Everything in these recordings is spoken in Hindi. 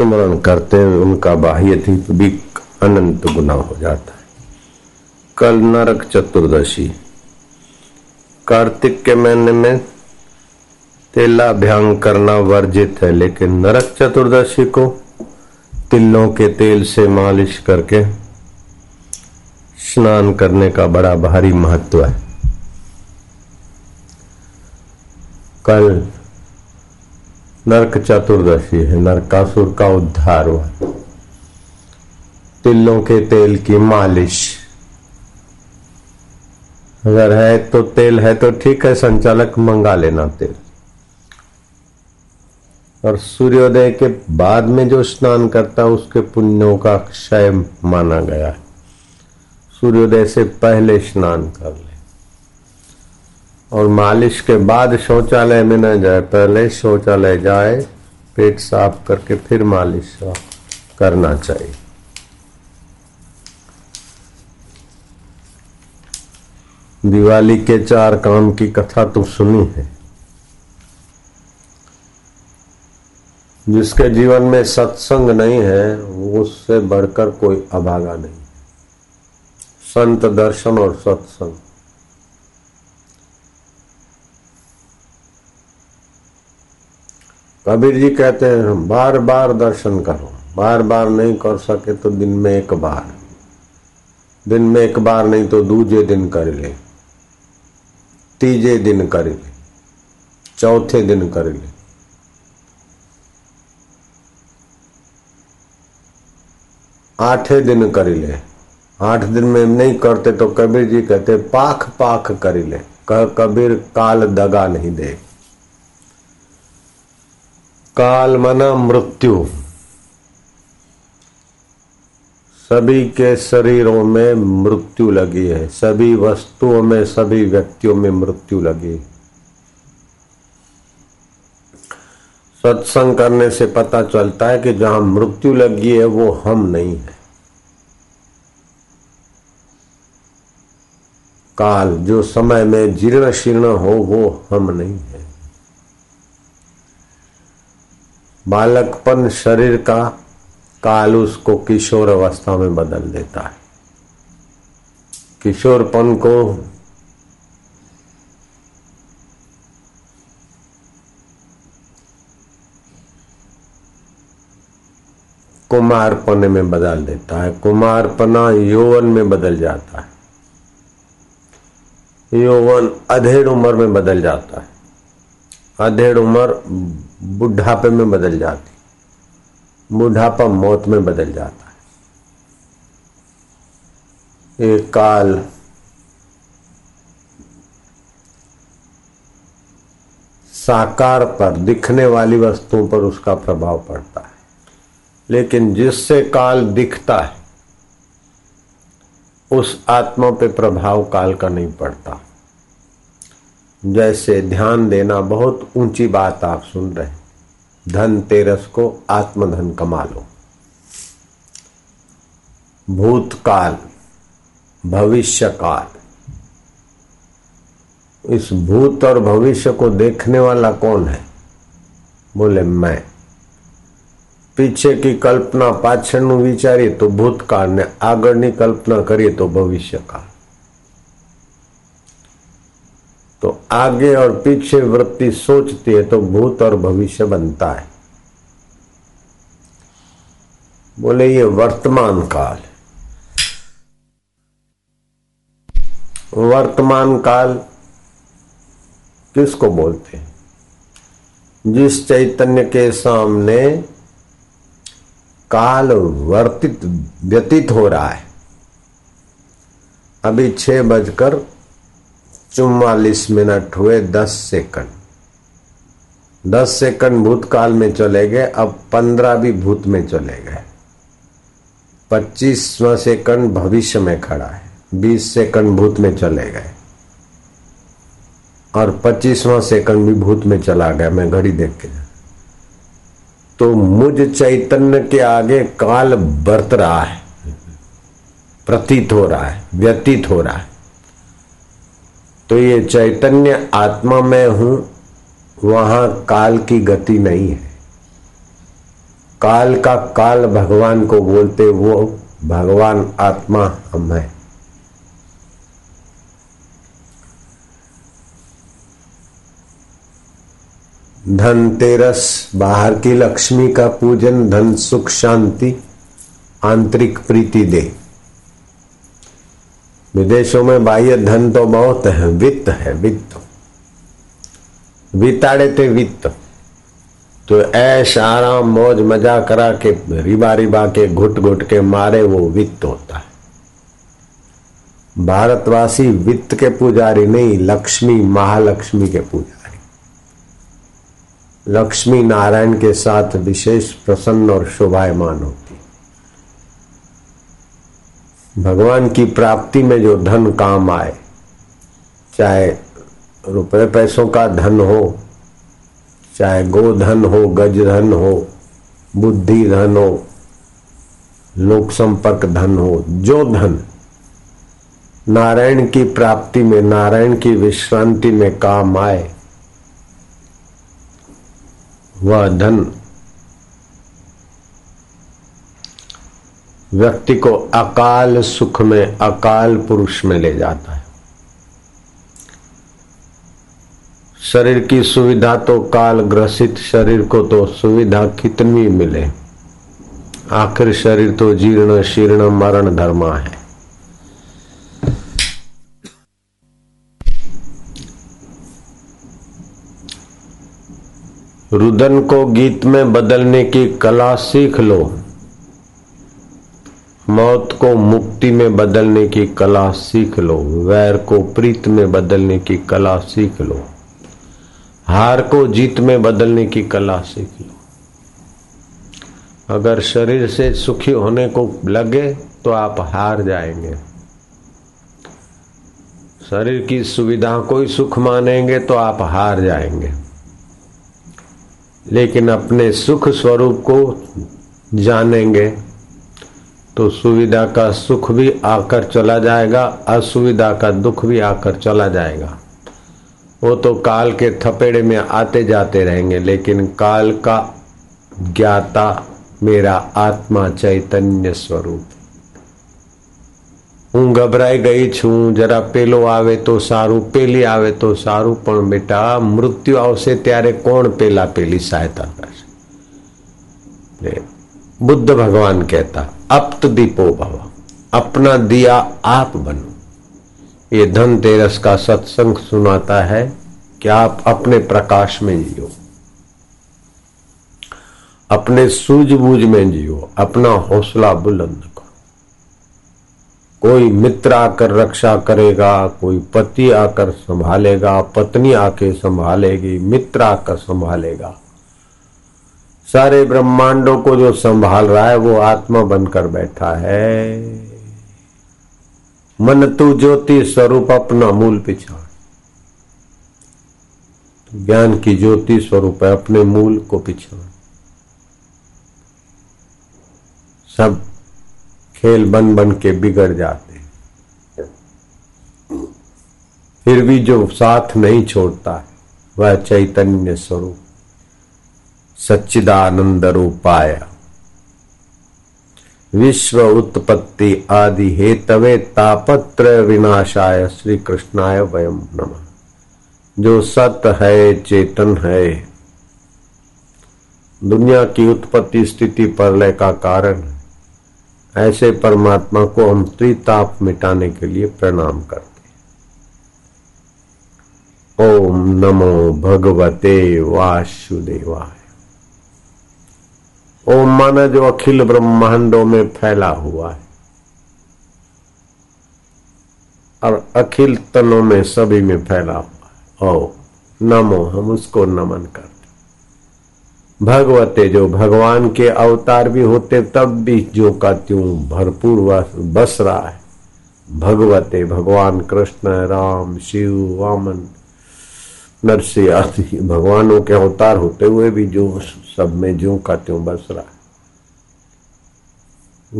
स्मरण करते हुए उनका बाह्य थी भी अनंत गुना हो जाता है। कल नरक चतुर्दशी। कार्तिक के महीने में तेलाभ्यांग करना वर्जित है, लेकिन नरक चतुर्दशी को तिलों के तेल से मालिश करके स्नान करने का बड़ा भारी महत्व है। कल नरक चतुर्दशी है नरकासुर का उद्धार हुआ। तिलों के तेल की मालिश। अगर है तो तेल है तो ठीक है, संचालक मंगा लेना तेल। और सूर्योदय के बाद में जो स्नान करता है उसके पुण्यों का क्षय माना गया। है सूर्योदय से पहले स्नान कर ले। और मालिश के बाद शौचालय में न जाए, पहले शौचालय जाए, पेट साफ़ करके फिर मालिश करना चाहिए। दिवाली के चार काम की कथा तो सुनी है। जिसके जीवन में सत्संग नहीं है, उससे बढ़कर कोई अभागा नहीं संत दर्शन और सत्संग। कबीर जी कहते हैं हम बार बार दर्शन करो। बार बार नहीं कर सके तो दिन में एक बार। दिन में एक बार नहीं तो दूजे दिन कर ले। तीजे दिन कर ले। चौथे दिन कर ले। आठे दिन कर ले। आठ दिन में नहीं करते तो कबीर जी कहते पाख पाख कर ले। कबीर काल दगा नहीं दे। काल मना मृत्यु सभी के शरीरों में मृत्यु लगी है। सभी वस्तुओं में, सभी व्यक्तियों में मृत्यु लगी सत्संग करने से पता चलता है कि जहाँ मृत्यु लगी है, वो हम नहीं है। काल, जो समय में जीर्ण शीर्ण हो, वो हम नहीं है। बालकपन शरीर का काल उसको किशोर अवस्था में बदल देता है। किशोरपन को कुमारपन में बदल देता है। कुमारपना यौवन में बदल जाता है। यौवन अधेड़ उम्र में बदल जाता है। अधेड़ उम्र बुढ़ापे में बदल जाती, बुढ़ापा मौत में बदल जाता है। ये काल साकार पर, दिखने वाली वस्तुओं पर उसका प्रभाव पड़ता है। लेकिन जिससे काल दिखता है, उस आत्मा पे प्रभाव काल का नहीं पड़ता। जैसे ध्यान देना बहुत ऊंची बात आप सुन रहे हैं धन तेरस को आत्मधन कमा लो भूतकाल भविष्य काल इस भूत और भविष्य को देखने वाला कौन है बोले मैं पीछे की कल्पना पाछड़ विचारिए तो भूतकाल ने આગળની कल्पना करिए तो भविष्य तो आगे और पीछे वृत्ति सोचती है तो भूत और भविष्य बनता है। बोले, ये वर्तमान काल। वर्तमान काल किसको बोलते हैं? जिस चैतन्य के सामने काल वर्तित, व्यतीत हो रहा है। अभी छह बजकर चुम्वालीस मिनट हुए दस सेकंड। दस सेकंड भूतकाल में चले गए, अब पंद्रह भी भूत में चले गए। पच्चीसवा सेकंड भविष्य में खड़ा है, बीस सेकंड भूत में चले गए। और पच्चीसवा सेकंड भी भूत में चला गया, मैं घड़ी देख के। तो मुझ चैतन्य के आगे काल बरत रहा है, प्रतीत हो रहा है, व्यतीत हो रहा है। तो ये चैतन्य आत्मा में हूँ, वहाँ काल की गति नहीं है। काल का काल भगवान को बोलते वो भगवान आत्मा हम है। धनतेरस, बाहर की लक्ष्मी का पूजन, धन सुख शांति, आंतरिक प्रीति दे। विदेशों में बाह्य धन तो बहुत है, वित्त है, वित्त। विताड़े थे वित्त। तो ऐश, आराम, मौज मज़ा करा के रिबा रिबा के घुट घुट के मारे वो वित्त होता है। भारतवासी वित्त के पुजारी नहीं, लक्ष्मी, महालक्ष्मी के पुजारी। लक्ष्मी नारायण के साथ विशेष प्रसन्न और शोभायमान होती भगवान की प्राप्ति में जो धन काम आए, चाहे रुपए पैसों का धन हो, चाहे गोधन हो, गज धन हो, बुद्धि धन हो, लोक संपर्क धन हो, जो धन, नारायण की प्राप्ति में, नारायण की विश्रांति में काम आए, वह धन व्यक्ति को अकाल सुख में, अकाल पुरुष में ले जाता है। शरीर की सुविधा तो काल ग्रसित शरीर को तो सुविधा कितनी मिले। आखिर शरीर तो जीर्ण, शीर्ण, मरण धर्मा है। रुदन को गीत में बदलने की कला सीख लो। मौत को मुक्ति में बदलने की कला सीख लो, वैर को प्रीत में बदलने की कला सीख लो, हार को जीत में बदलने की कला सीख लो। अगर शरीर से सुखी होने को लगे तो आप हार जाएँगे। शरीर की सुविधा को ही सुख मानेंगे तो आप हार जाएँगे। लेकिन अपने सुख स्वरूप को जानेंगे तो सुविधा का सुख भी आकर चला जाएगा असुविधा का दुख भी आकर चला जाएगा वो तो काल के थपेड़े में आते जाते रहेंगे लेकिन काल का ज्ञाता मेरा आत्मा चैतन्य स्वरूप હું ગભરાઈ ગઈ છું જરા પેલો આવે તો સારું પેલી આવે તો સારું પણ બેટા મૃત્યુ આવશે ત્યારે કોણ પેલા પેલી સહાયતા કરશે बुद्ध भगवान कहता अप्त दीपो भव। अपना दिया आप बनो। ये धनतेरस का सत्संग सुनाता है कि आप अपने प्रकाश में जियो। अपने सूझबूझ में जियो। अपना हौसला बुलंद करो। कोई मित्र आकर रक्षा करेगा, कोई पति आकर संभालेगा, पत्नी आके संभालेगी, मित्र आकर संभालेगा। सारे ब्रह्मांडों को जो संभाल रहा है, वो आत्मा बनकर बैठा है। मन तू ज्योति स्वरूप अपना मूल पिछाड़ ज्ञान की ज्योति स्वरूप है, अपने मूल को पिछाड़ सब खेल बन बन के बिगड़ जाते हैं। फिर भी जो साथ नहीं छोड़ता है वह चैतन्य स्वरूप। सच्चिदानंद रूपाय। विश्व उत्पत्ति आदि हेतवे तापत्र विनाशाय श्री कृष्णाय वयम नम। जो सत है, चेतन है। दुनिया की उत्पत्ति स्थिति परलय का कारण ऐसे परमात्मा को हम त्रिताप मिटाने के लिए प्रणाम करते ओम नमो भगवते वासुदेवाय। ओम माना जो अखिल ब्रह्मांडों में फैला हुआ है। और अखिल तनों में सभी में फैला हुआ है। ओ, नमो, हम उसको नमन करते भगवते, जो भगवान के अवतार भी होते, तब भी जो का त्यों भरपूर बस रहा है। भगवते, भगवान कृष्ण, राम, शिव, वामन, नरसिंह आदि, भगवानों के अवतार होते हुए भी जो सब में जो का त्यों बस रहा है।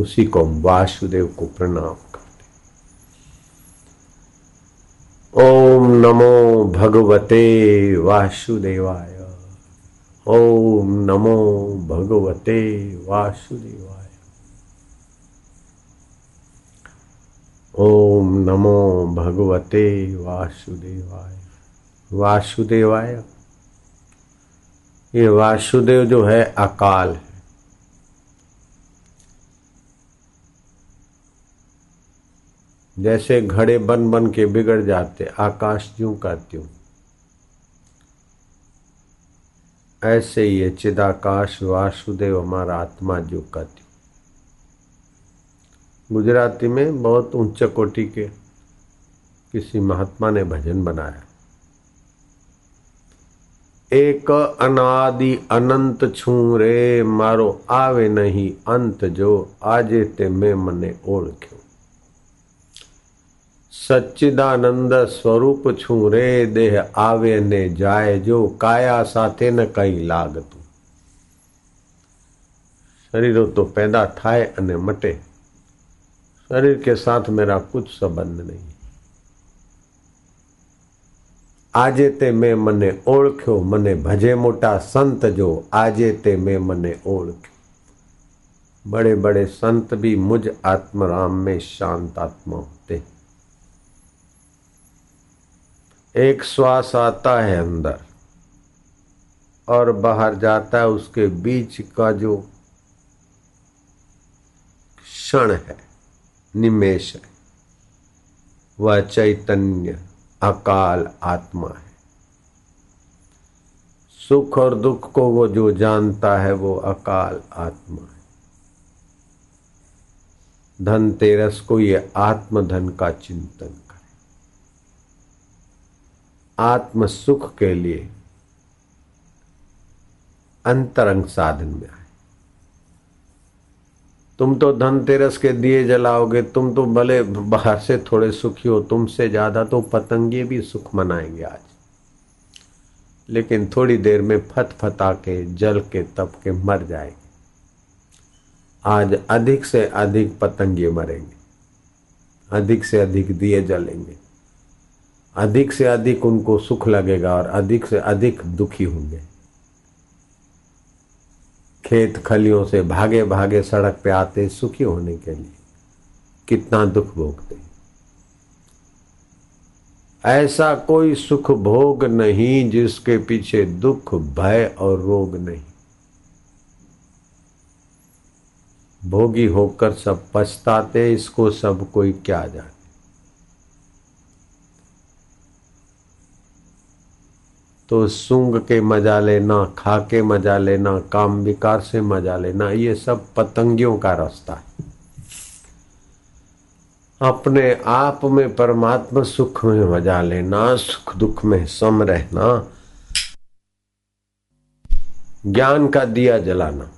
उसी को हम वासुदेव को प्रणाम करते ओम नमो भगवते वासुदेवाय। ओम नमो भगवते वासुदेवाय। ओम नमो भगवते वासुदेवाय। वासुदेवाय। ये वासुदेव जो है अकाल है। जैसे घड़े बन बन के बिगड़ जाते, आकाश ज्यों का त्यों ऐसे ही ये चिदाकाश, वासुदेव हमारा आत्मा जो का गुजराती में बहुत ऊंच कोटि के किसी महात्मा ने भजन बनाया। एक अनादि अनंत छू रे मारो आवे नहीं अंत जो आजे ते मैं मने ओळख्यो સચ્ચિદાનંદ સ્વરૂપ છું રે દેહ આવે ને જાય જો કાયા સાથે ન કઈ લાગતું शरीरों तो पैदा थाए અને મટે शरीर के साथ मेरा कुछ संबंध नहीं આજે તે મેં મને ઓળખ્યો મને ભજે મોટા संत जो આજે તે મેં મને ઓળખ્યો बड़े बड़े संत भी मुझ आत्मराम में शांत आत्मा होते एक श्वास आता है अंदर और बाहर जाता है उसके बीच का जो क्षण है निमेश है वह चैतन्य अकाल आत्मा है। सुख और दुख को वो जो जानता है, वो अकाल आत्मा है। धनतेरस को ये आत्मधन का चिंतन करे। आत्म सुख के लिए अंतरंग साधन में आए। तुम तो धनतेरस के दिए जलाओगे, तुम तो भले बाहर से थोड़े सुखी हो, तुमसे ज़्यादा तो पतंगे भी सुख मनाएँगे आज। लेकिन थोड़ी देर में फत फता के जल के तप के मर जाएँगे। आज अधिक से अधिक पतंगे मरेंगे। अधिक से अधिक दिए जलेंगे। अधिक से अधिक उनको सुख लगेगा और अधिक से अधिक दुखी होंगे। खेत खलियों से भागे भागे सड़क पे आते सुखी होने के लिए कितना दुख भोगते ऐसा कोई सुख भोग नहीं जिसके पीछे दुख, भय और रोग नहीं। भोगी होकर सब पछताते, इसको सब कोई क्या जाने। तो सुंग के मज़ा लेना, खा के मज़ा लेना, काम विकार से मज़ा लेना, ये सब पतंगियों का रास्ता है। अपने आप में परमात्मा सुख में मज़ा लेना, सुख दुख में सम रहना, ज्ञान का दिया जलाना।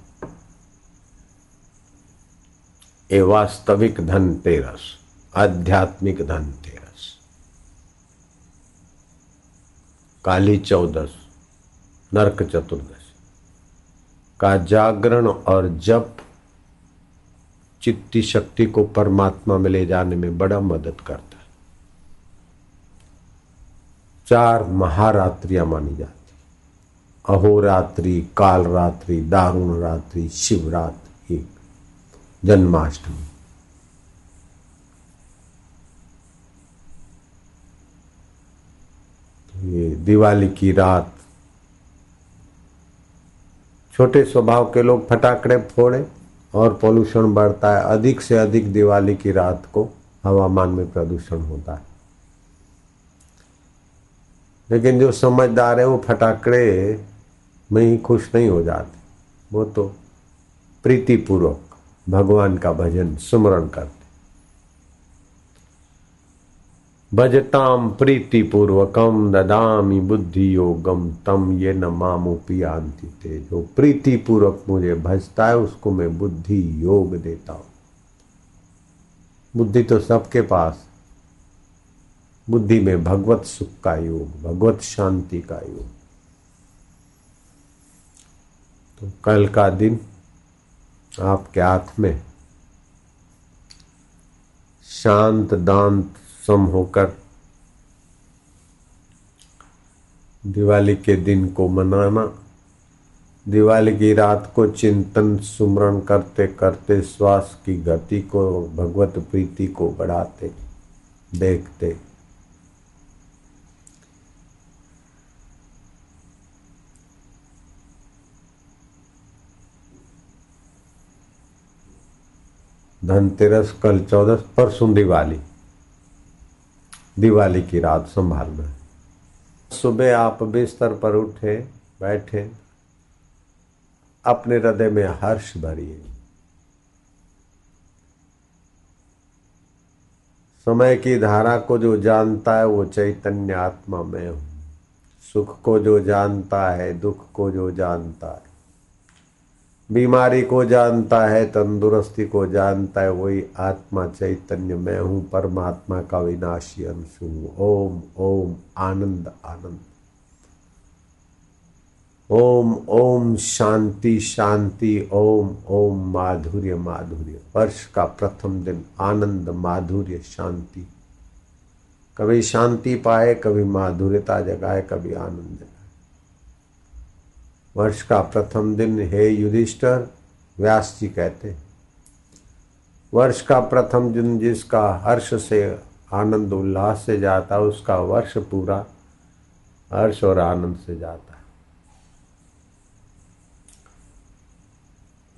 ये वास्तविक धन तेरस, आध्यात्मिक धन तेरस। काली चौदस, नरक चतुर्दश। का जागरण और जप चित्ती शक्ति को परमात्मा में ले जाने में बड़ा मदद करता है। चार महारात्रियाँ मानी जाती। अहोरात्रि काल रात्रि दारुण रात्रि, शिवरात्रि जन्माष्टमी। ये दिवाली की रात। छोटे स्वभाव के लोग फटाकड़े फोड़े और पोल्यूशन बढ़ता है। अधिक से अधिक दिवाली की रात को हवामान में प्रदूषण होता है। लेकिन जो समझदार है, वो फटाकड़े में ही खुश नहीं हो जाते। वो तो प्रीतिपूर्वक भगवान का भजन, सुमरण करते। भजताम प्रीतिपूर्वकम ददामी बुद्धि योगम तम ये न मामो पियांति ते जो प्रीति पूर्वक मुझे भजता है, उसको मैं बुद्धि योग देता हूँ। बुद्धि तो सबके पास। बुद्धि में भगवत सुख का योग, भगवत शांति का योग। तो कल का दिन आपके हाथ में शांत दांत सम होकर दिवाली के दिन को मनाना, दिवाली की रात को चिंतन, सुमरण करते करते श्वास की गति को, भगवत प्रीति को बढ़ाते, देखते। धनतेरस कल चौदह परसों दिवाली। दिवाली की रात संभालना सुबह आप बिस्तर पर उठे, बैठे, अपने हृदय में हर्ष भरिए। समय की धारा को जो जानता है, वो चैतन्य आत्मा में हूँ। सुख को जो जानता है, दुख को जो जानता है। बीमारी को जानता है, तंदुरुस्ती को जानता है, वही आत्मा चैतन्य मैं हूँ, परमात्मा का विनाशी अंश हूँ। ओम ओम, आनंद आनंद। ओम ओम, शांति शांति। ओम ओम, माधुर्य माधुर्य। वर्ष का प्रथम दिन, आनंद, माधुर्य, शांति। कभी शांति पाए, कभी माधुर्यता जगाए, कभी आनंद। वर्ष का प्रथम दिन हे युधिष्ठर, व्यास जी कहते हैं। वर्ष का प्रथम दिन जिसका हर्ष से आनंद, उल्लास से जाता है, उसका वर्ष पूरा हर्ष और आनंद से जाता है।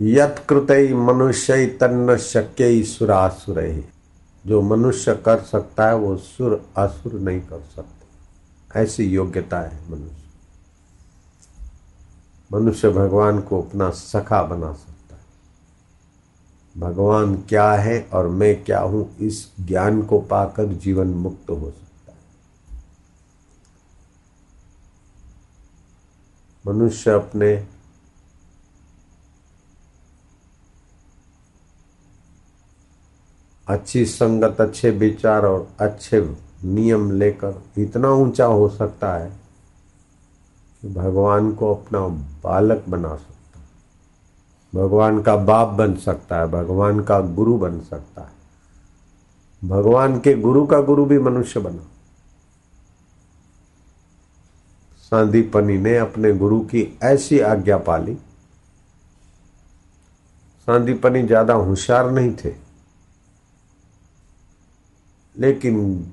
यत्कृत मनुष्य तन्न शक्य सुरासुर। जो मनुष्य कर सकता है, वो सुर असुर नहीं कर सकते। ऐसी योग्यता है मनुष्य। मनुष्य भगवान को अपना सखा बना सकता है। भगवान क्या है और मैं क्या हूँ, इस ज्ञान को पाकर जीवन मुक्त हो सकता है। मनुष्य अपने अच्छी संगत, अच्छे विचार और अच्छे नियम लेकर इतना ऊँचा हो सकता है भगवान को अपना बालक बना सकता है। भगवान का बाप बन सकता है, भगवान का गुरु बन सकता है। भगवान के गुरु का गुरु भी मनुष्य बना। सांदीपनी ने अपने गुरु की ऐसी आज्ञा पाली। सांदीपनी ज़्यादा होशियार नहीं थे। लेकिन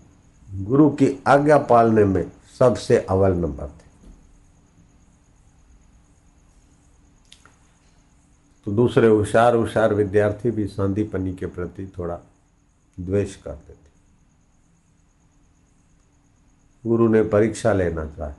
गुरु की आज्ञा पालने में सबसे अव्वल नंबर थे तो दूसरे होशियार होशियार विद्यार्थी भी सांदीपनी के प्रति थोड़ा द्वेष करते थे। गुरु ने परीक्षा लेना चाहे।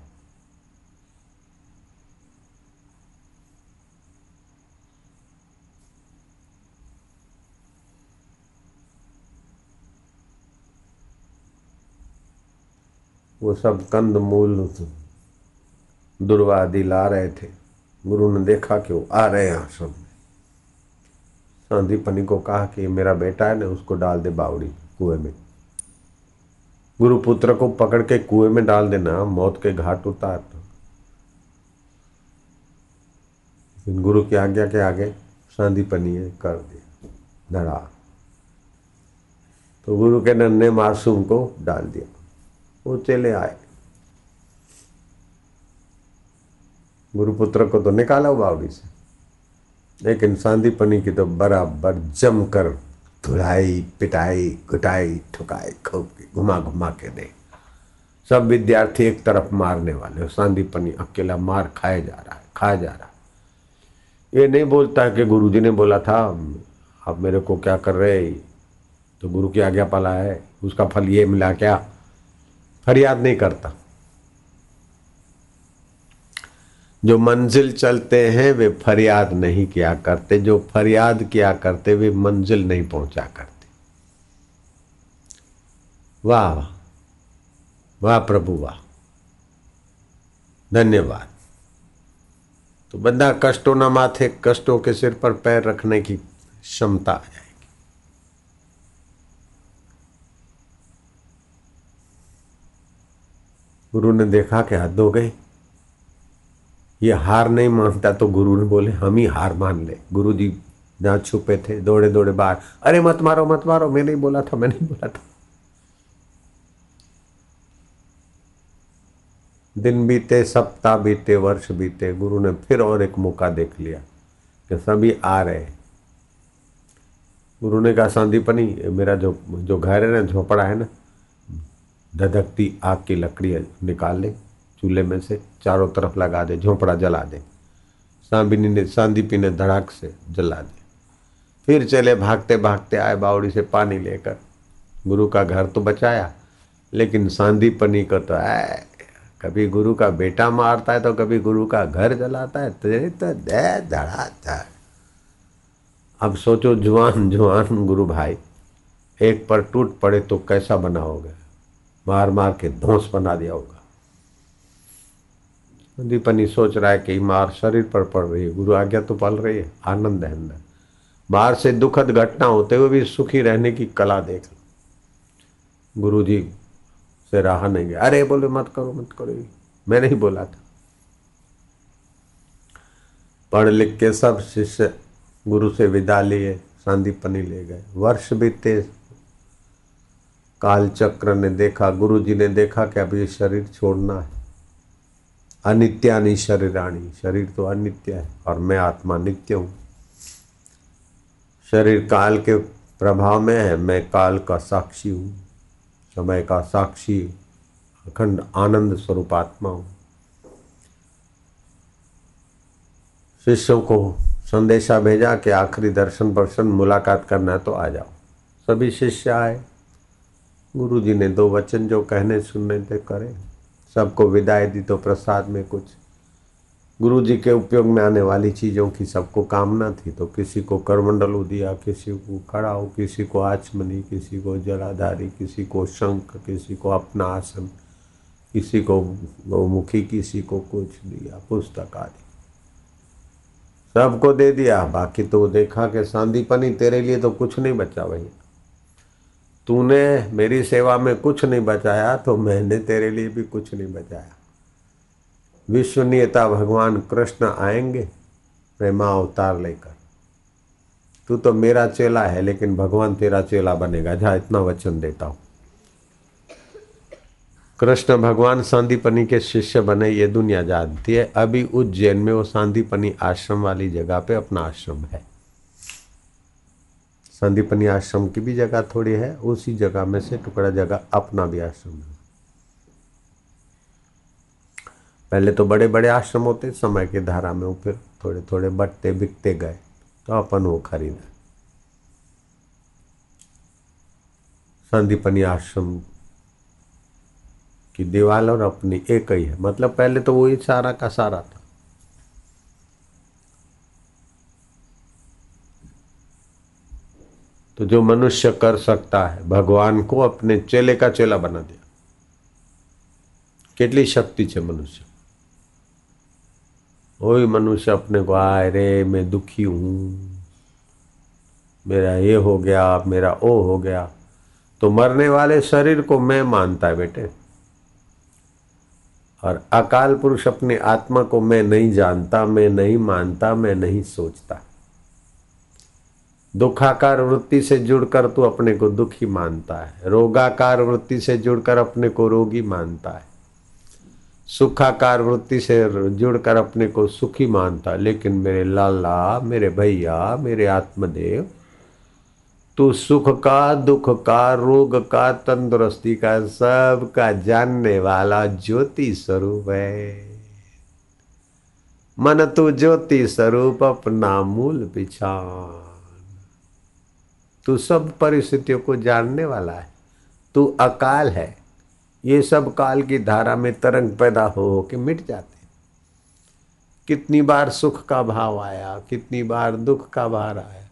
वो सब कंद मूल दुर्वादी ला रहे थे। गुरु ने देखा कि वो आ रहे हैं आश्रम। में सांदीपनी को कहा कि मेरा बेटा है ना उसको डाल दे बावड़ी कुएँ में। गुरु पुत्र को पकड़ के कुएँ में डाल देना, मौत के घाट उतार गुरु की आज्ञा के आगे सांदीपनी कर दिया, धड़ा। तो गुरु के नन्हे मासूम को डाल दिया, वो चले आए। गुरुपुत्र को तो निकाला बावड़ी से। लेकिन सांदीपनी की तो बराबर जमकर धुलाई, पिटाई घुटाई ठुकाई खूब घुमा घुमा के दे। सब विद्यार्थी एक तरफ़ मारने वाले सांदीपनी अकेला मार खाए जा रहा है खाया जा रहा है। ये नहीं बोलता कि गुरुजी ने बोला था आप मेरे को क्या कर रहे तो गुरु की आज्ञा पाला है, उसका फल ये मिला क्या? फरियाद नहीं करता। जो मंजिल चलते हैं, वे फरियाद नहीं किया करते। जो फरियाद किया करते, वे मंजिल नहीं पहुँचा करते। वाह वाह। वाह, प्रभु, वाह। धन्यवाद। तो बंदा कष्टों न माथे, कष्टों के सिर पर पैर रखने की क्षमता आ जाएगी। गुरु ने देखा कि हद हो गई। ये हार नहीं मानता तो गुरु ने बोले, हम ही हार मान ले। गुरु जी जहाँ छुपे थे दौड़े दौड़े बाहर, अरे मत मारो मत मारो। मैं नहीं बोला था, मैं नहीं बोला था। दिन बीते, सप्ताह बीते, वर्ष बीते, गुरु ने फिर और एक मौका देख लिया कि सभी आ रहे गुरु ने कहा संदीपनी मेरा जो जो घर है ना, झोपड़ा है ना, धधकती आग की लकड़ी निकाल ले। चूल्हे में से चारों तरफ़ लगा दे, झोंपड़ा जला दे। सांबिनी ने, सांदीपी ने धड़ाक से जला दिया फिर चले भागते भागते आए बावड़ी से पानी लेकर। गुरु का घर तो बचाया, लेकिन सांदीपनी को तो आए कभी गुरु का बेटा मारता है तो कभी गुरु का घर जलाता है। तेरे तो दे धड़ाता है अब सोचो जुआन जुआन गुरु भाई, एक पर टूट पड़े तो कैसा बना होगा? मार मार के धोस बना दिया होगा। दीपनी सोच रहा है कि मार शरीर पर पड़ रही है। गुरु आज्ञा तो पल रही है, आनंद है अंदर। बाहर से दुखद घटना होते हुए भी सुखी रहने की कला देख लो। गुरु जी से रहा नहीं गया। अरे बोले, मत करो मत करो। मैं नहीं बोला था। पढ़ लिख के सब शिष्य गुरु से विदा लिए सांदीपनी ले गए। वर्ष बीते काल चक्र ने देखा गुरु जी ने देखा कि अब ये शरीर छोड़ना है। अनित्यानी शरीराणी। शरीर तो अनित्य है, और मैं आत्मा नित्य हूँ। शरीर काल के प्रभाव में है, मैं काल का साक्षी हूँ। समय का साक्षी, अखंड आनंद स्वरूप आत्मा हूँ। शिष्यों को संदेशा भेजा कि आखिरी दर्शन पर्शन मुलाकात करना है तो आ जाओ। सभी शिष्य आए। गुरु जी ने दो वचन जो कहने सुनने थे करे। सबको विदाई दी तो प्रसाद में कुछ। गुरु जी के उपयोग में आने वाली चीज़ों की सबको कामना थी तो किसी को करमंडलू दिया किसी को खड़ाऊ, किसी को आचमनी, किसी को जलाधारी, किसी को शंख, किसी को अपना आसन, किसी को गौमुखी किसी को कुछ दिया, पुस्तक आदि। सबको दे दिया, बाकी तो देखा कि सांदीपनी तेरे लिए तो कुछ नहीं बचा भैया तूने मेरी सेवा में कुछ नहीं बचाया तो मैंने तेरे लिए भी कुछ नहीं बचाया। विश्वनीयता भगवान कृष्ण आएँगे, प्रेमा अवतार लेकर। तू तो मेरा चेला है, लेकिन भगवान तेरा चेला बनेगा। जहाँ इतना वचन देता हूँ। कृष्ण भगवान सांदीपनी के शिष्य बने, ये दुनिया जानती है। अभी उज्जैन में वो सांदीपनी आश्रम वाली जगह पे अपना आश्रम है। संदीपनी आश्रम की भी जगह थोड़ी है, उसी जगह में से टुकड़ा जगह अपना भी आश्रम है। पहले तो बड़े बड़े आश्रम होते, समय की धारा में फिर थोड़े थोड़े बटते बिकते गए तो अपन वो खरीदा। संदीपनी आश्रम की दीवाल और अपनी एक ही है। मतलब पहले तो वही सारा का सारा था। तो जो मनुष्य कर सकता है भगवान को अपने चेले का चेला बना दिया કેટલી શક્તિ છે મનુષ્ય वही मनुष्य अपने को आए रे मैं दुखी हूं मेरा ये हो गया मेरा ओ हो गया तो मरने वाले शरीर को मैं मानता है बेटे और अकाल पुरुष अपनी आत्मा को मैं नहीं जानता मैं नहीं मानता मैं नहीं सोचता दुखाकार वृत्ति से जुड़कर तू अपने को दुखी मानता है। रोगाकार वृत्ति से जुड़कर अपने को रोगी मानता है। सुखाकार वृत्ति से जुड़कर अपने को सुखी मानता है। लेकिन मेरे लाला, मेरे भैया, मेरे आत्मदेव, तू सुख का, दुख का, रोग का, तंदुरुस्ती का, सब का जानने वाला ज्योति स्वरूप है। मन तू ज्योति स्वरूप, अपना मूल पिछान तू सब परिस्थितियों को जानने वाला है। तू अकाल है। ये सब काल की धारा में तरंग पैदा हो के मिट जाते कितनी बार सुख का भाव आया, कितनी बार दुख का भार आया,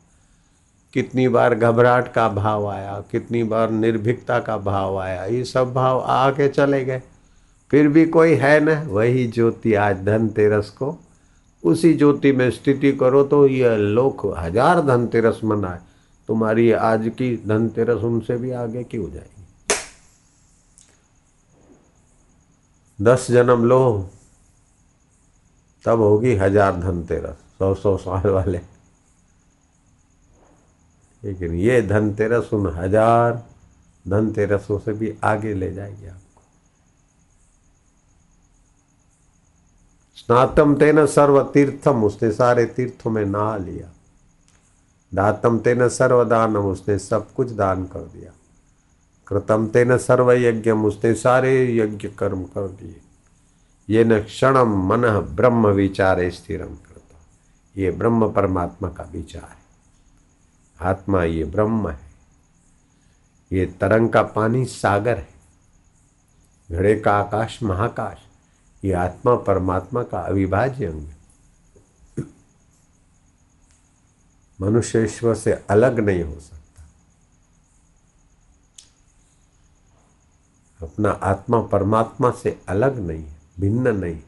कितनी बार घबराहट का भाव आया, कितनी बार निर्भीकता का भाव आया, ये सब भाव आके चले गए। फिर भी कोई है न, वही ज्योति आज धनतेरस को। उसी ज्योति में स्थिति करो तो यह लोक हज़ार धनतेरस मनाए। तुम्हारी आज की धनतेरस उनसे भी आगे की हो जाएगी? दस जन्म लो, तब होगी हज़ार धनतेरस, सौ सौ साल वाले। लेकिन ये धनतेरस उन हज़ार धनतेरसों से भी आगे ले जाएगी आपको। स्नातम तेना सर्व तीर्थम उसने सारे तीर्थों में नहा लिया। दातम तेन सर्वदानम, उसने सब कुछ दान कर दिया। कृतम तेन सर्व यज्ञम उसने सारे यज्ञ कर्म कर दिए। ये न क्षणम मन ब्रह्म विचारे स्थिरम करता ये ब्रह्म परमात्मा का विचार है। आत्मा ये ब्रह्म है। ये तरंग का पानी सागर है। घड़े का आकाश महाकाश। ये आत्मा परमात्मा का अविभाज्य अंग है। मनुष्य ईश्वर से अलग नहीं हो सकता। अपना आत्मा परमात्मा से अलग नहीं है भिन्न नहीं,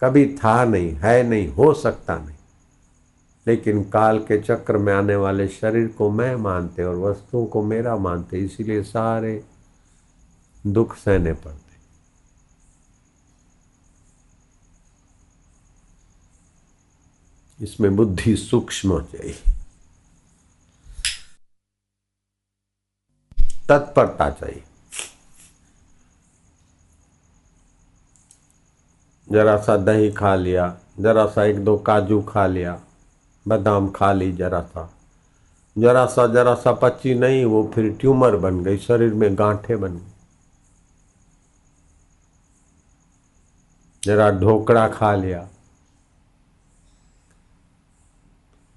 कभी था नहीं, है नहीं, हो सकता नहीं। लेकिन काल के चक्र में आने वाले शरीर को मैं मानते और वस्तुओं को मेरा मानते, इसीलिए सारे दुख सहने पड़ते। इसमें बुद्धि सूक्ष्म हो चाहिए तत्परता चाहिए। जरा सा दही खा लिया, जरा सा एक दो काजू खा लिया, बादाम खा ली जरा सा। जरा सा जरा सा पच्ची नहीं, वो फिर ट्यूमर बन गई, शरीर में गांठे बन गई जरा ढोकड़ा खा लिया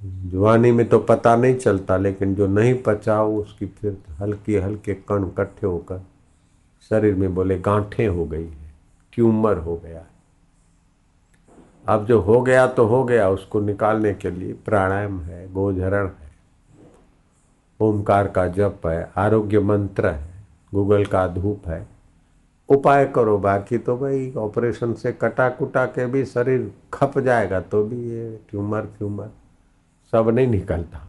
जवानी में तो पता नहीं चलता, लेकिन जो नहीं पचा उसकी फिर हल्के हल्के कण इकट्ठे होकर शरीर में बोले गांठे हो गई है, ट्यूमर हो गया। है अब जो हो गया तो हो गया, उसको निकालने के लिए प्राणायाम है गोझरण है। ओमकार का जप है, आरोग्य मंत्र है, गूगल का धूप है। उपाय करो, बाकी तो भाई ऑपरेशन से कटा कुटा के भी शरीर खप जाएगा तो भी ये ट्यूमर फ्यूमर सब नहीं निकलता।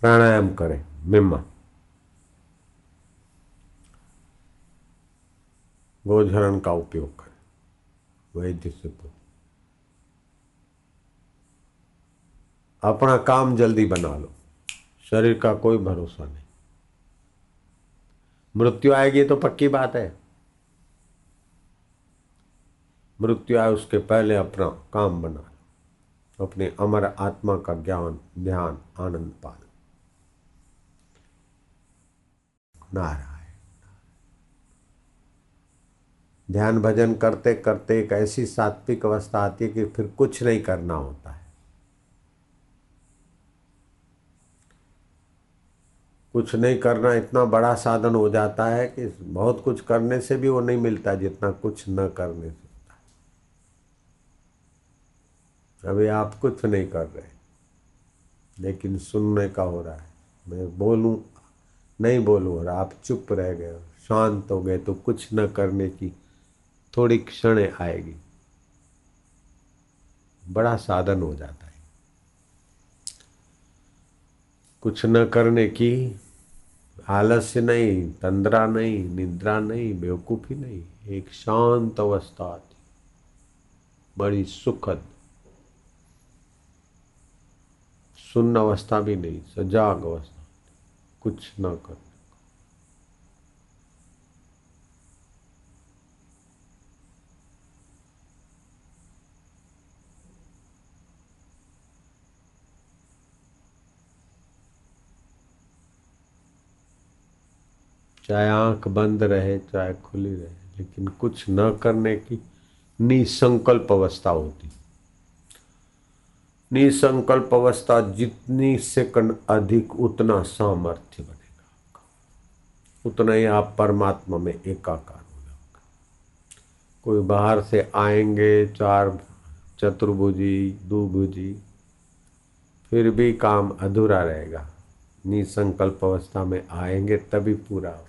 प्राणायाम करें, मिम्मा। गोझरण का उपयोग करें, वैद्य से अपना काम जल्दी बना लो, शरीर का कोई भरोसा नहीं। मृत्यु आएगी तो पक्की बात है। मृत्यु आए उसके पहले अपना काम बना लो। अपने अमर आत्मा का ज्ञान, ध्यान, आनंद पाल। नारायण ध्यान भजन करते करते एक ऐसी सात्विक अवस्था आती है कि फिर कुछ नहीं करना होता है। कुछ नहीं करना इतना बड़ा साधन हो जाता है कि बहुत कुछ करने से भी वो नहीं मिलता जितना कुछ न करने से अभी आप कुछ नहीं कर रहे लेकिन सुनने का हो रहा है। मैं बोलूँ, नहीं बोलूँ, और आप चुप रह गए शांत हो गए तो कुछ न करने की थोड़ी क्षण आएगी। बड़ा साधन हो जाता है। कुछ न करने की आलस्य नहीं, तंद्रा नहीं, निद्रा नहीं, बेवकूफ़ी नहीं, एक शांत अवस्था आती। बड़ी सुखद। सुन्न अवस्था भी नहीं, सजाग अवस्था। कुछ ना कर। चाहे आँख बंद रहे, चाहे खुली रहे, लेकिन कुछ न करने की निसंकल्प अवस्था होती। निसंकल्प अवस्था जितनी सेकंड अधिक उतना सामर्थ्य बनेगा आपका। उतना ही आप परमात्मा में एकाकार हो जाओगे। कोई बाहर से आएँगे, चार चतुर्भुजी, दुभुजी, फिर भी काम अधूरा रहेगा। निसंकल्प अवस्था में आएँगे, तभी पूरा काम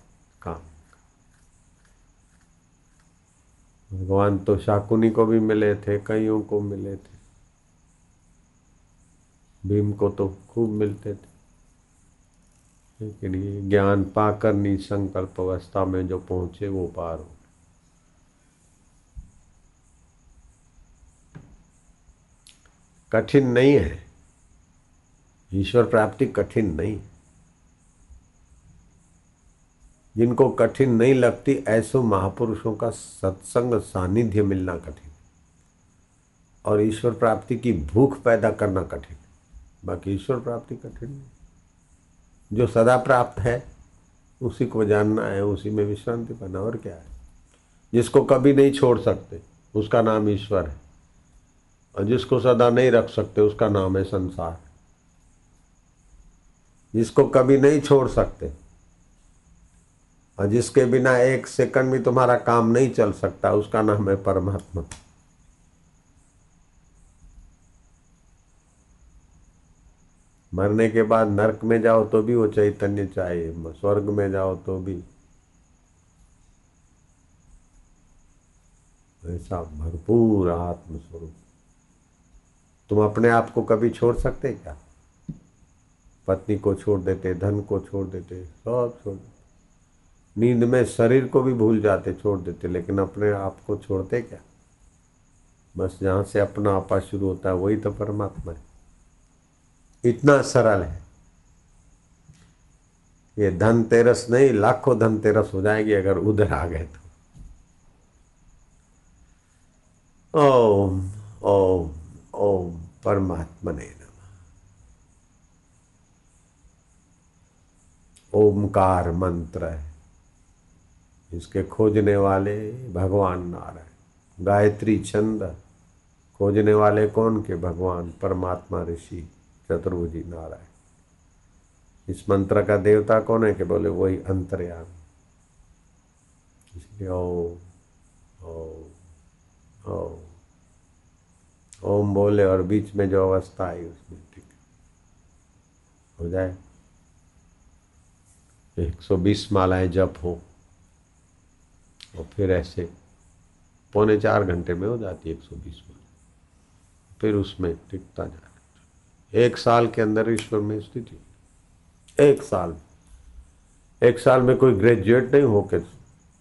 भगवान तो शाकुनी को भी मिले थे, कईयों को मिले थे। भीम को तो खूब मिलते थे। लेकिन ये ज्ञान पाकर निसंकल्प अवस्था में जो पहुँचे वो पार हो। कठिन नहीं है। ईश्वर प्राप्ति कठिन नहीं। जिनको कठिन नहीं लगती, ऐसो महापुरुषों का सत्संग सानिध्य मिलना कठिन। और ईश्वर प्राप्ति की भूख पैदा करना कठिन। बाकी ईश्वर प्राप्ति कठिन नहीं। जो सदा प्राप्त है, उसी को जानना है, उसी में विश्रांति पाना। और क्या है? जिसको कभी नहीं छोड़ सकते, उसका नाम ईश्वर है। और जिसको सदा नहीं रख सकते, उसका नाम है संसार। जिसको कभी नहीं छोड़ सकते और जिसके बिना एक सेकंड भी तुम्हारा काम नहीं चल सकता, उसका नाम है परमात्मा। मरने के बाद नरक में जाओ तो भी वो चैतन्य चाहिए स्वर्ग में जाओ तो भी। ऐसा भरपूर आत्मस्वरूप। तुम अपने आप को कभी छोड़ सकते क्या? पत्नी को छोड़ देते, धन को छोड़ देते, सब छोड़ देते। नींद में शरीर को भी भूल जाते, छोड़ देते, लेकिन अपने आप को छोड़ते क्या? बस जहाँ से अपना आपा शुरू होता है, वही तो परमात्मा है। इतना सरल है। ये धनतेरस नहीं, लाखों धनतेरस हो जाएगी अगर उधर आ गए तो। ओम ओम ओम परमात्मा ने ओमकार मंत्र है। इसके खोजने वाले भगवान नारायण। गायत्री छंद खोजने वाले कौन के? भगवान परमात्मा ऋषि चतुर्भुजी नारायण। इस मंत्र का देवता कौन है कि बोले, वही अंतर्याम। इसलिए ओ ओ ओ ओम बोले और बीच में जो अवस्था आई उसमें ठीक हो जाए। 120 मालाएँ जप हो। और फिर ऐसे पौने चार घंटे में हो जाती है एक सौ बीस माला फिर उसमें टिकता जाए एक साल के अंदर ईश्वर में स्थिति। एक साल। एक साल में कोई ग्रेजुएट नहीं होकर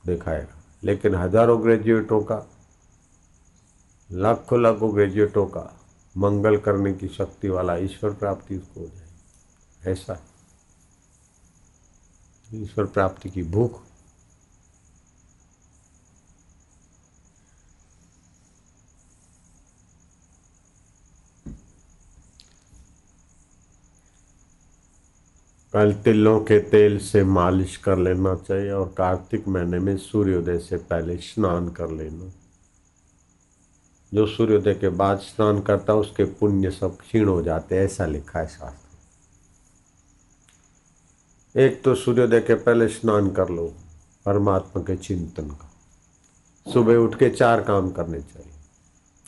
दिखाएगा। लेकिन हज़ारों ग्रेजुएटों का, लाखों लाखों ग्रेजुएटों का मंगल करने की शक्ति वाला ईश्वर प्राप्ति उसको हो जाए ऐसा। ईश्वर प्राप्ति की भूख कल तिलों के तेल से मालिश कर लेना चाहिए और कार्तिक महीने में सूर्योदय से पहले स्नान कर लेना। जो सूर्योदय के बाद स्नान करता उसके पुण्य सब क्षीण हो जाते ऐसा लिखा है शास्त्र। एक तो सूर्योदय के पहले स्नान कर लो, परमात्मा के चिंतन का। सुबह उठ के चार काम करने चाहिए।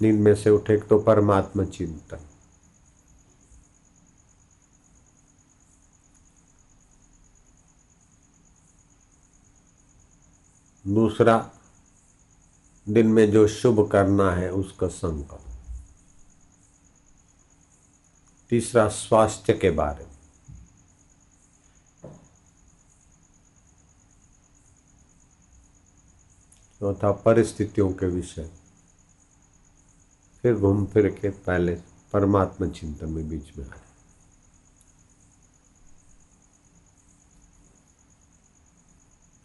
नींद में से उठे तो परमात्मा चिंतन। दूसरा दिन में जो शुभ करना है उसका संकल्प। तीसरा, स्वास्थ्य के बारे में। चौथा, परिस्थितियों के विषय। फिर घूम फिर के पहले परमात्मा चिंतन में बीच में आए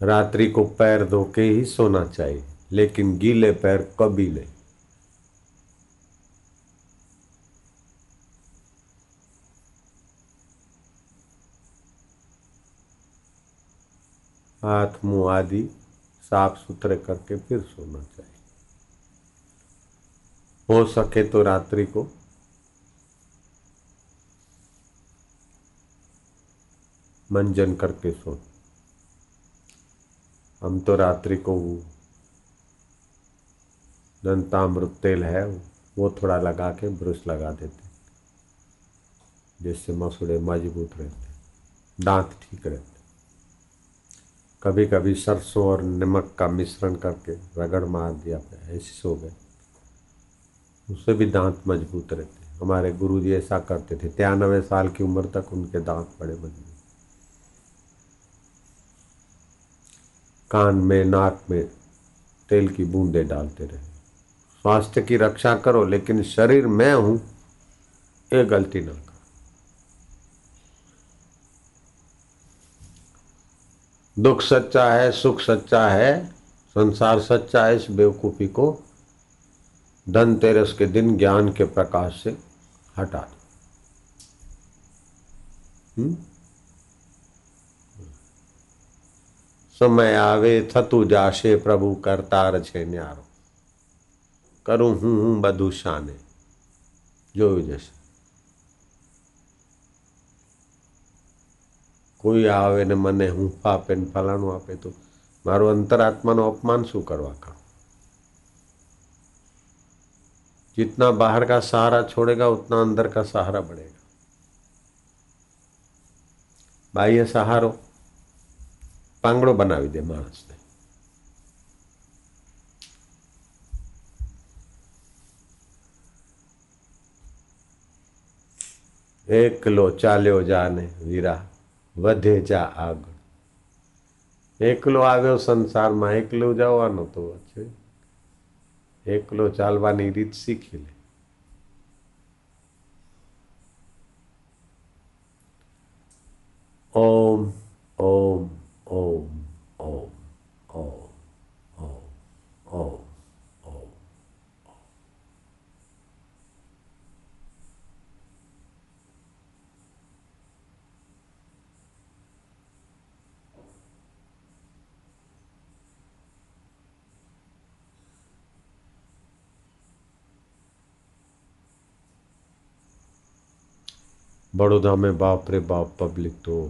रात्रि को पैर धो के ही सोना चाहिए, लेकिन गीले पैर कभी नहीं। हाथ मुँह आदि साफ़ सुथरे करके फिर सोना चाहिए। हो सके तो रात्रि को। मंजन करके सोना हम तो रात्रि को दंतामृत तेल है, वो थोड़ा लगा के ब्रश लगा देते जिससे मसूड़े मज़बूत रहते दांत ठीक रहते कभी कभी सरसों और नमक का मिश्रण करके रगड़ मार दिया ऐसे सो गए। उससे भी दांत मज़बूत रहते हमारे गुरुजी ऐसा करते थे, तिरानवे साल की उम्र तक उनके दांत बड़े मज़बूत कान में, नाक में तेल की बूंदे डालते रहे। स्वास्थ्य की रक्षा करो, लेकिन शरीर मैं हूँ, ये गलती ना करो। दुख सच्चा है, सुख सच्चा है, संसार सच्चा है, इस बेवकूफ़ी को धनतेरस के दिन ज्ञान के प्रकाश से हटा दो। हम्म? समय आवे थतु जाशे प्रभु करतार छे न्यारो करूं हूं हूं बधु शाने જોયું જશે કોઈ આવે ને મને હૂંફા આપે ને ફલાણું આપે તો મારું અંતરાત્માનું અપમાન શું કરવા का जितना बाहर का सहारा छोड़ेगा उतना अंदर का सहारा बढ़ेगा બાહ્ય સહારો પાંગડો બનાવી દે માણસને. એકલો ચાલ્યો જાને વીરા, વધે જા આગળ. એકલો આવ્યો સંસારમાં, એકલો જવાનો તો છે. એકલો ચાલવાની રીત શીખી લે. ઓમ ઓમ. बड़ौदा में बाप रे बाप पब्लिक तो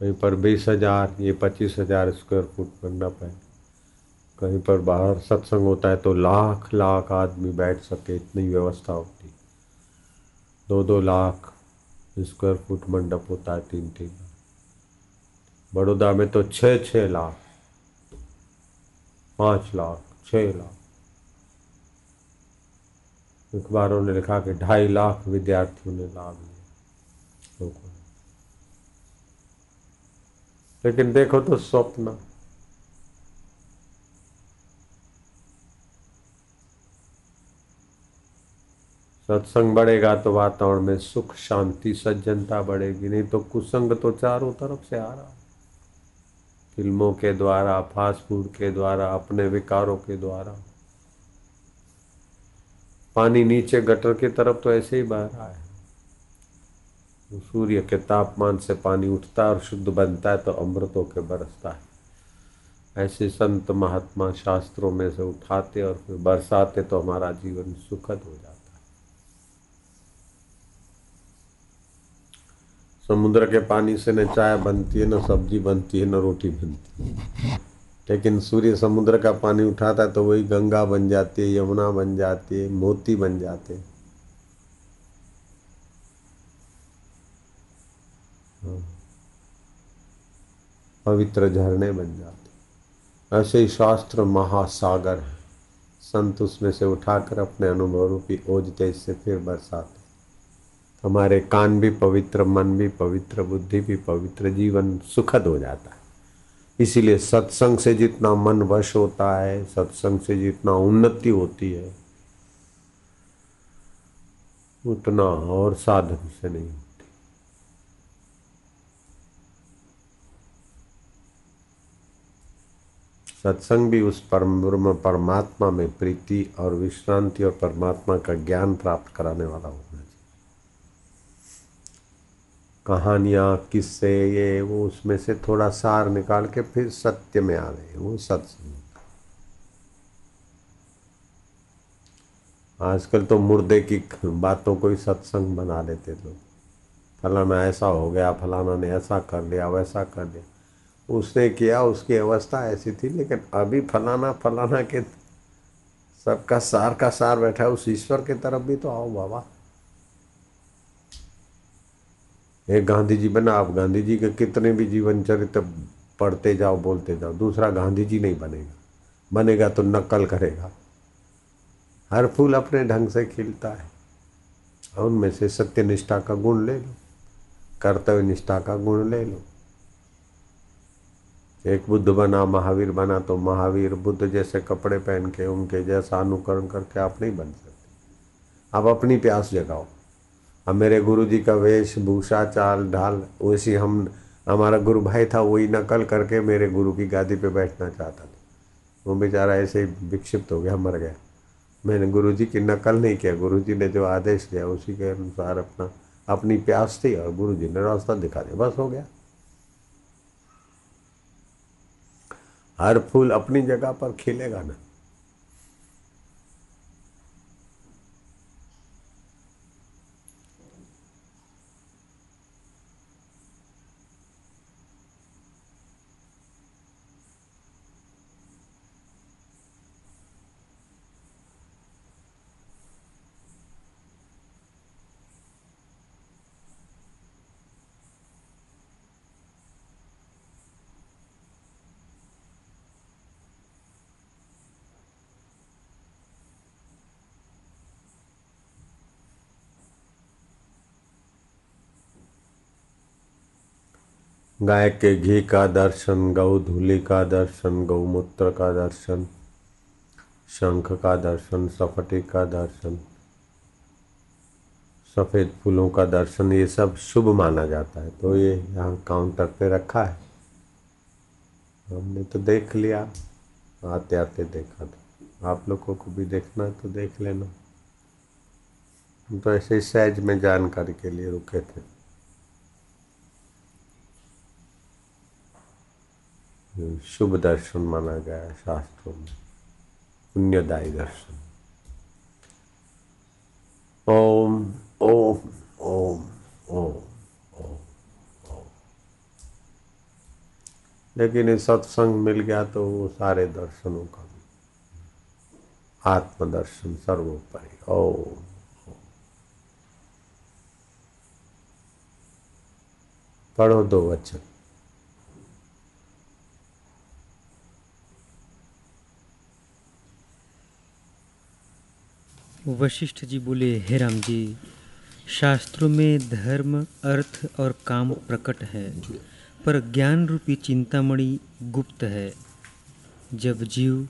कहीं पर बीस हज़ार, ये पच्चीस हज़ार स्क्वायर फुट मंडप है कहीं पर बाहर सत्संग होता है तो लाख लाख आदमी बैठ सके, इतनी व्यवस्था होती। दो दो लाख स्क्वायर फुट मंडप होता है तीन तीन। बड़ौदा में तो छः छः लाख, पाँच लाख छः लाख। अखबारों ने लिखा कि ढाई लाख विद्यार्थियों ने लाभ लिया। लोगों लेकिन देखो तो स्वप्न। सत्संग बढ़ेगा तो वातावरण में सुख, शांति, सज्जनता बढ़ेगी, नहीं तो कुसंग तो चारों तरफ़ से आ रहा फ़िल्मों के द्वारा, फास्ट फ़ूड के द्वारा, अपने विकारों के द्वारा। पानी नीचे गटर की तरफ़ तो ऐसे ही बह रहा है सूर्य के तापमान से पानी उठता है और शुद्ध बनता है तो अमृतों के बरसता है। ऐसे संत महात्मा शास्त्रों में से उठाते और फिर बरसाते तो हमारा जीवन सुखद हो जाता है। समुद्र के पानी से न चाय बनती है न सब्ज़ी बनती है न रोटी बनती है। लेकिन सूर्य समुद्र का पानी उठाता है तो वही गंगा बन जाती है, यमुना बन जाती है, मोती बन जाते हैं। हाँ। पवित्र झरने बन जाते ऐसे ही शास्त्र महासागर है। संत उसमें से उठाकर अपने अनुभव रूपी ओजते इससे फिर बरसाते हमारे कान भी पवित्र, मन भी पवित्र, बुद्धि भी पवित्र, जीवन सुखद हो जाता है। इसीलिए सत्संग से जितना मन वश होता है, सत्संग से जितना उन्नति होती है, उतना और साधन से नहीं होती। सत्संग भी उस परम परमात्मा में प्रीति और विश्रांति और परमात्मा का ज्ञान प्राप्त कराने वाला होना चाहिए कहानियाँ, किस्से, ये, वो, उसमें से थोड़ा सार निकाल के फिर सत्य में आ गए, वो सत्संग। आजकल तो मुर्दे की बातों को ही सत्संग बना लेते लोग। फलाना ऐसा हो गया, फलाना ने ऐसा कर लिया, वैसा कर लिया। उसने किया, उसकी अवस्था ऐसी थी, लेकिन अभी फलाना फलाना के सबका सार का सार बैठा है, उस ईश्वर की तरफ़ भी तो आओ बाबा। एक गांधी जी बना, आप गांधी जी के कितने भी जीवन चरित्र पढ़ते जाओ, बोलते जाओ, दूसरा गांधी जी नहीं बनेगा। बनेगा तो नकल करेगा। हर फूल अपने ढंग से खिलता है। उनमें से सत्य निष्ठा का गुण ले लो, कर्तव्य निष्ठा का गुण ले लो। एक बुद्ध बना, महावीर बना तो महावीर बुद्ध जैसे कपड़े पहन के, उनके जैसा अनुकरण करके आप नहीं बन सकते। आप अपनी प्यास जगाओ। अब मेरे गुरु जी का वेश भूषा चाल ढाल, वैसी हम, हमारा गुरु भाई था, वही नकल करके मेरे गुरु की गादी पे बैठना चाहता था। वो बेचारा ऐसे ही विक्षिप्त हो गया, मर गया। मैंने गुरु जी की नकल नहीं किया। गुरु जी ने जो आदेश दिया, उसी के अनुसार अपना, अपनी प्यास थी और गुरु जी ने रास्ता दिखा दिया। बस हो गया। हर फूल अपनी जगह पर खिलेगा ना। गाय के घी का दर्शन गौ धूलि का दर्शन गौमूत्र का दर्शन, शंख का दर्शन, सफटी का दर्शन, सफ़ेद फूलों का दर्शन, ये सब शुभ माना जाता है। तो ये यहाँ काउंटर पे रखा है। हमने तो देख लिया। आते आते देखा तो आप लोगों को भी देखना है तो देख लेना। तो ऐसे ही सहज में जानकारी के लिए रुके थे। शुभ दर्शन माना गया शास्त्रों में। पुण्यदायी दर्शन। ओम ओम ओम ओम ओम ओम। लेकिन ये सत्संग मिल गया तो वो सारे दर्शनों का आत्मदर्शन सर्वोपरि। ओम। पढ़ो दो वचन। वशिष्ठ जी बोले, हे राम जी, शास्त्रों में धर्म, अर्थ और काम प्रकट है, पर ज्ञान रूपी चिंतामणि गुप्त है। जब जीव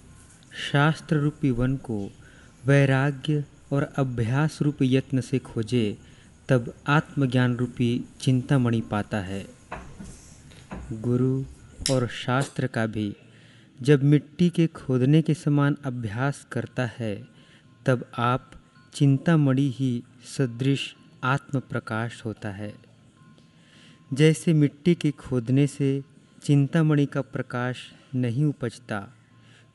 शास्त्र रूपी वन को वैराग्य और अभ्यास रूपी यत्न से खोजे, तब आत्मज्ञान रूपी चिंतामणि पाता है। गुरु और शास्त्र का भी जब मिट्टी के खोदने के समान अभ्यास करता है तब आप चिंतामणि ही सदृश आत्म प्रकाश होता है। जैसे मिट्टी के खोदने से चिंतामणि का प्रकाश नहीं उपजता,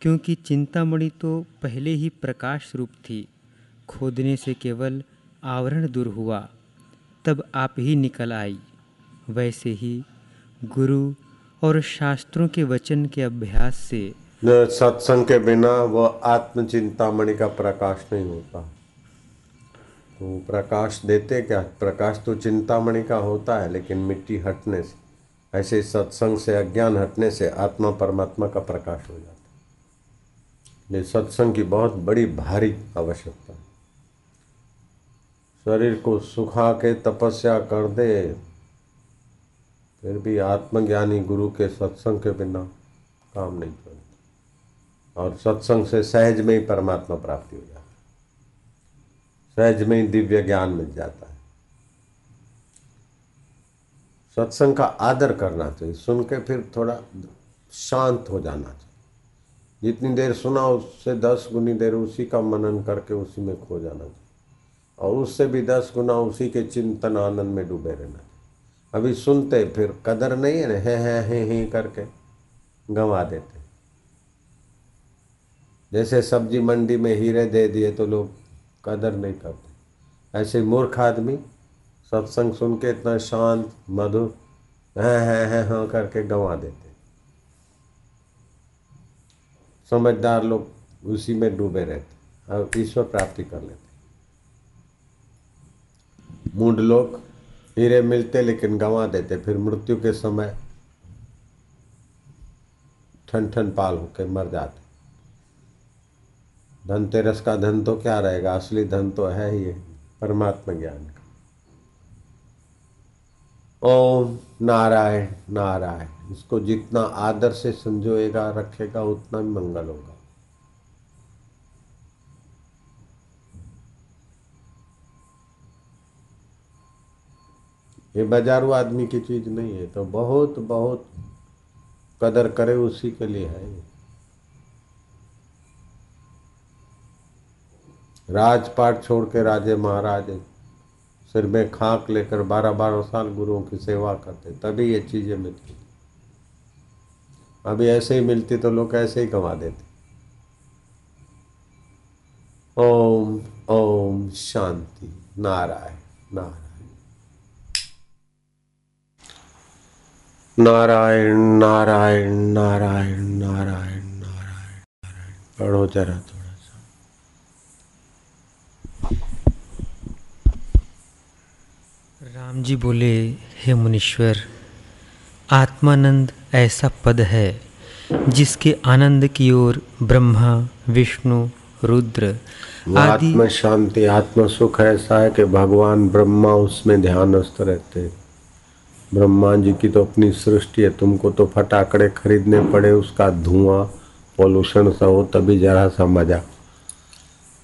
क्योंकि चिंतामणि तो पहले ही प्रकाश रूप थी। खोदने से केवल आवरण दूर हुआ, तब आप ही निकल आई। वैसे ही गुरु और शास्त्रों के वचन के अभ्यास से सत्संग के बिना वह आत्मचिंतामणि का प्रकाश नहीं होता। तो प्रकाश देते क्या? प्रकाश तो चिंतामणि का होता है, लेकिन मिट्टी हटने से, ऐसे सत्संग से, अज्ञान हटने से आत्मा परमात्मा का प्रकाश हो जाता है। ये सत्संग की बहुत बड़ी भारी आवश्यकता है। शरीर को सुखा के तपस्या कर दे, फिर भी आत्मज्ञानी गुरु के सत्संग के बिना काम नहीं और सत्संग से सहज में ही परमात्मा प्राप्ति हो जाती सहज में ही दिव्य ज्ञान मिल जाता है। सत्संग का आदर करना चाहिए सुन के फिर थोड़ा शांत हो जाना चाहिए। जितनी देर सुना उससे दस गुनी देर उसी का मनन करके उसी में खो जाना चाहिए। और उससे भी दस गुना उसी के चिंतन आनंद में डूबे रहना चाहिए। अभी सुनते फिर कदर नहीं है ना है है है, है करके गंवा देते। जैसे सब्ज़ी मंडी में हीरे दे दिए तो लोग कदर नहीं करते। ऐसे मूर्ख आदमी, सत्संग सुन के इतना शांत, मधुर, हैं हैं हैं हाँ करके गंवा देते। समझदार लोग उसी में डूबे रहते और ईश्वर प्राप्ति कर लेते। मूड लोग हीरे मिलते लेकिन गंवा देते, फिर मृत्यु के समय ठन ठन पाल होकर मर जाते। धनतेरस का धन तो क्या रहेगा? असली धन तो है ही परमात्मा ज्ञान का। ओम नारायण नारायण। इसको जितना आदर से संजोएगा, रखेगा, उतना ही मंगल होगा। ये बाजारू आदमी की चीज़ नहीं है तो बहुत बहुत कदर करे उसी के लिए है राजपाट छोड़ के राजे महाराजे सिर में खाक लेकर बारह बारह साल गुरुओं की सेवा करते, तभी ये चीज़ें मिलती। अभी ऐसे ही मिलती तो लोग ऐसे ही गंवा देते। ओम ओम शांति, नारायण नारायण। नारायण नारायण नारायण नारायण नारायण नारायण। पढ़ो जरा थोड़ा सा राम जी बोले हे मुनीश्वर आत्मानंद ऐसा पद है जिसके आनंद की ओर ब्रह्मा विष्णु रुद्र आदि आत्म शांति आत्म सुख ऐसा है कि भगवान ब्रह्मा उसमें ध्यानस्थ रहते हैं। ब्रह्मा जी की तो अपनी सृष्टि है तुमको तो फटाकड़े खरीदने पड़े उसका धुआँ पॉल्यूशन सा हो तभी जरा सा मज़ा।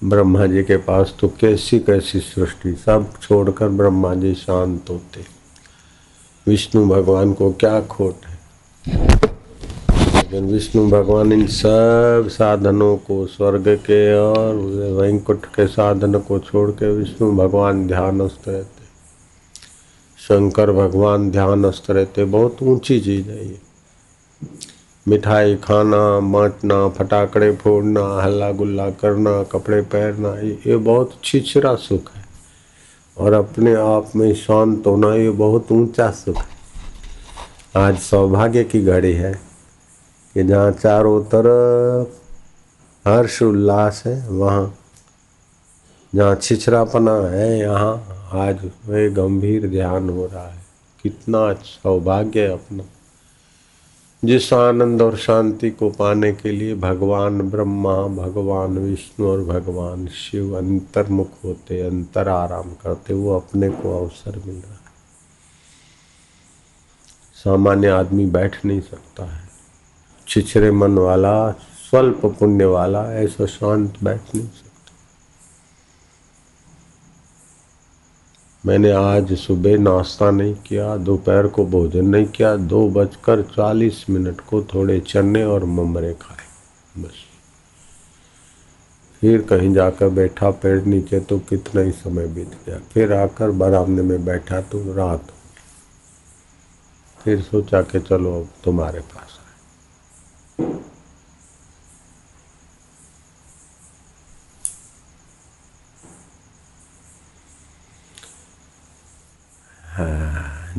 ब्रह्मा जी के पास तो कैसी कैसी सृष्टि सब छोड़कर ब्रह्मा जी शांत होते। विष्णु भगवान को क्या खोट है? लेकिन विष्णु भगवान इन सब साधनों को स्वर्ग के और वैंकुट के साधन को छोड़ के विष्णु भगवान ध्यानस्थ रहते। शंकर भगवान ध्यानस्थ रहते। बहुत ऊँची चीज़ है ये। मिठाई खाना, बांटना, फटाकड़े फोड़ना हल्ला गुल्ला करना, कपड़े पहनना, ये बहुत छिछरा सुख है। और अपने आप में शांत होना ये बहुत ऊँचा सुख है। आज सौभाग्य की घड़ी है कि जहाँ चारों तरफ़ हर्ष उल्लास है, वहाँ जहाँ छिछरापना है, यहाँ आज वे गंभीर ध्यान हो रहा है। कितना सौभाग्य अपना। जिस आनंद और शांति को पाने के लिए भगवान ब्रह्मा, भगवान विष्णु और भगवान शिव अंतर्मुख होते अंतर आराम करते, वो अपने को अवसर मिल रहा है। सामान्य आदमी बैठ नहीं सकता है। छिछरे मन वाला, स्वल्प पुण्य वाला, ऐसा शांत बैठ नहीं सकता। मैंने आज सुबह नाश्ता नहीं किया, दोपहर को भोजन नहीं किया, दो बजकर चालीस मिनट को थोड़े चने और ममरे खाए, बस। फिर कहीं जाकर बैठा, पेड़ नीचे तो कितना ही समय बीत गया। फिर आकर बरामदे में बैठा तो रात फिर सोचा कि चलो अब तुम्हारे पास आए।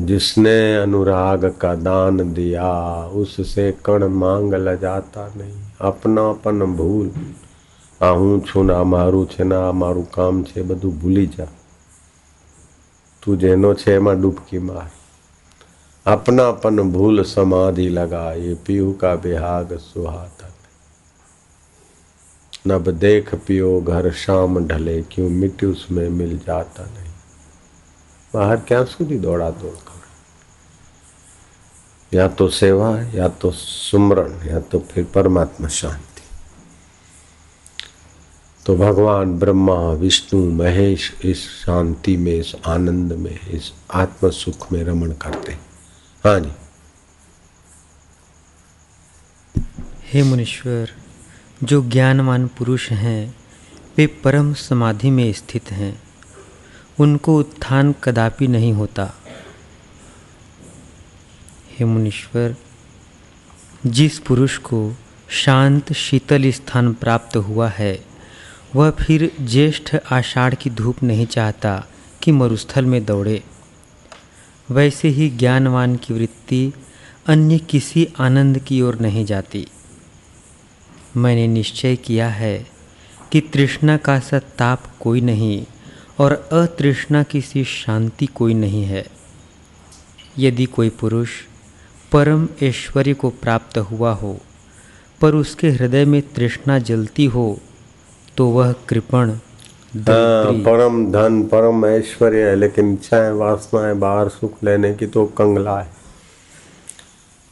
जिसने अनुराग का दान दिया उससे कण मांग लजाता नहीं अपनापन ભૂલ આ હું છું ને આ મારું છે ને આ મારું કામ છે બધું ભૂલી જા તું જેનો છે એમાં ડૂબકી માર अपनापन भूल समाधि लगा ये पीहू का बेहाग सुहाता नब देख पियो घर शाम ढले क्यों मिट्टी उसमें मिल जाता नहीं બહાર ક્યાં સુધી દોડા દોડ કરો या तो सेवा या तो सुमरण या तो फिर परमात्मा शांति तो भगवान ब्रह्मा विष्णु महेश इस शांति में इस आनंद में इस आत्म सुख में रमण करते हैं हाँ जी हे मुनीश्वर जो ज्ञानवान पुरुष हैं वे परम समाधि में स्थित हैं उनको उत्थान कदापि नहीं होता। हे मुनीश्वर, जिस पुरुष को शांत, शीतल स्थान प्राप्त हुआ है, वह फिर ज्येष्ठ आषाढ़ की धूप नहीं चाहता कि मरुस्थल में दौड़े। वैसे ही ज्ञानवान की वृत्ति अन्य किसी आनंद की ओर नहीं जाती। मैंने निश्चय किया है कि तृष्णा का सा ताप कोई नहीं। और अतृष्णा की सी शांति कोई नहीं है। यदि कोई पुरुष परम ऐश्वर्य को प्राप्त हुआ हो पर उसके हृदय में तृष्णा जलती हो तो वह कृपण हाँ, परम धन परम ऐश्वर्य है लेकिन इच्छाएँ वासनाएँ बाहर सुख लेने की तो कंगला है।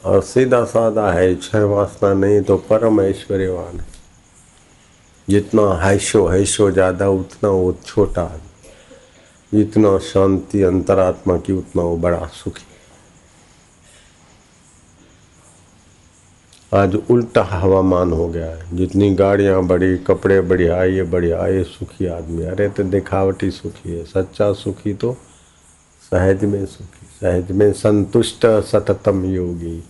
और सीधा साधा है इच्छा वासना नहीं तो परम ऐश्वर्यवान है। जितना हैशो हैशो ज़्यादा उतना वो छोटा जितना शांति अंतरात्मा की, उतना वो बड़ा सुखी। आज उल्टा हवामान हो गया है। जितनी गाड़ियाँ बड़ी, कपड़े बढ़िया ये बढ़िया ये सुखी आदमी। अरे तो दिखावटी सुखी है। सच्चा सुखी तो सहज में सुखी। सहज में संतुष्ट सततम योगी।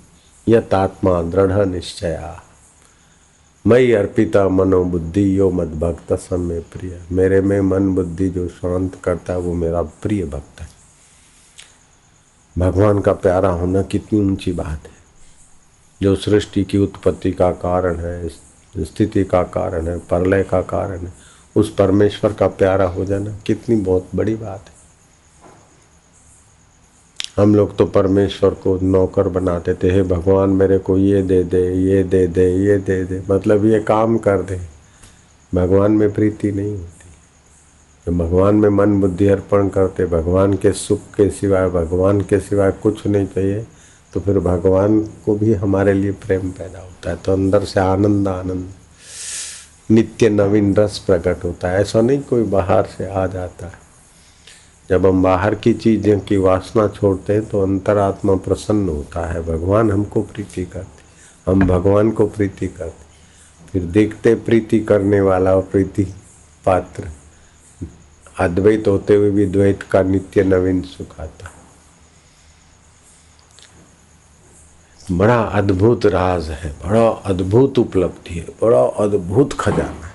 यत आत्मा दृढ़ निश्चया। मई अर्पिता मनोबुद्धि, यो मद भक्त समय प्रिय। मेरे में मन बुद्धि जो शांत करता है, वो मेरा प्रिय भक्त है। भगवान का प्यारा होना कितनी ऊँची बात है। जो सृष्टि की उत्पत्ति का कारण है, स्थिति का कारण है, परलय का कारण है, उस परमेश्वर का प्यारा हो जाना कितनी बहुत बड़ी बात है। हम लोग तो परमेश्वर को नौकर बना देते हैं। भगवान मेरे को ये दे दे, ये दे दे, ये दे दे। मतलब ये काम कर दे। भगवान में प्रीति नहीं होती। तो भगवान में मन बुद्धि अर्पण करते, भगवान के सुख के सिवाय, भगवान के सिवाय कुछ नहीं चाहिए तो फिर भगवान को भी हमारे लिए प्रेम पैदा होता है। तो अंदर से आनंद आनंद। नित्य नवीन रस प्रकट होता है। ऐसा नहीं कोई बाहर से आ जाता है। जब हम बाहर की चीज़ों की वासना छोड़ते हैं तो अंतरात्मा प्रसन्न होता है। भगवान हमको प्रीति करते हम भगवान को प्रीति करते फिर देखते प्रीति करने वाला और प्रीति पात्र। अद्वैत होते हुए भी द्वैत का नित्य नवीन सुख आता बड़ा अद्भुत राज है। बड़ा अद्भुत उपलब्धि है। बड़ा अद्भुत खजाना है।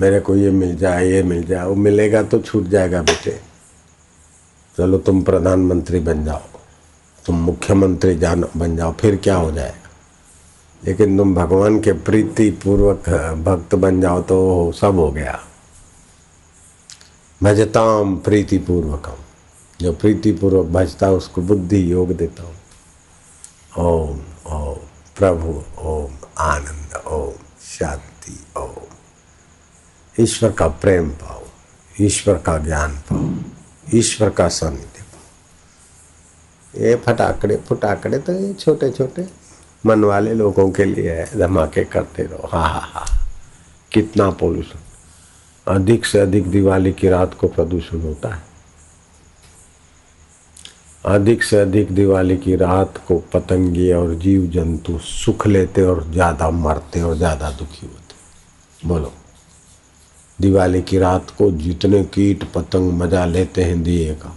मेरे को ये मिल जाए ये मिल जाए वो मिलेगा तो छूट जाएगा बेटे। चलो तुम प्रधानमंत्री बन जाओ, तुम मुख्यमंत्री जान, बन जाओ, फिर क्या हो जाएगा? लेकिन तुम भगवान के प्रीति पूर्वक भक्त बन जाओ तो सब हो गया। भजता भजताम प्रीति पूर्वकम जो प्रीति पूर्वक भजता उसको बुद्धि योग देता हूँ। ओम ओम, प्रभु, ओम, आनंद, ओम, शांति, ओम। ईश्वर का प्रेम पाओ, ईश्वर का ज्ञान पाओ, ईश्वर का सानिध्य पाओ। ये फटाकड़े फटाकड़े तो ये छोटे छोटे मन वाले लोगों के लिए है धमाके करते रहो। हा हा हा। कितना पोल्यूशन अधिक से अधिक दिवाली की रात को प्रदूषण होता है। अधिक से अधिक दिवाली की रात को पतंगी और जीव जंतु सुख लेते और ज़्यादा मरते और ज़्यादा दुखी होते। बोलो। दिवाली की रात को जितने कीट पतंग मज़ा लेते हैं दिए का,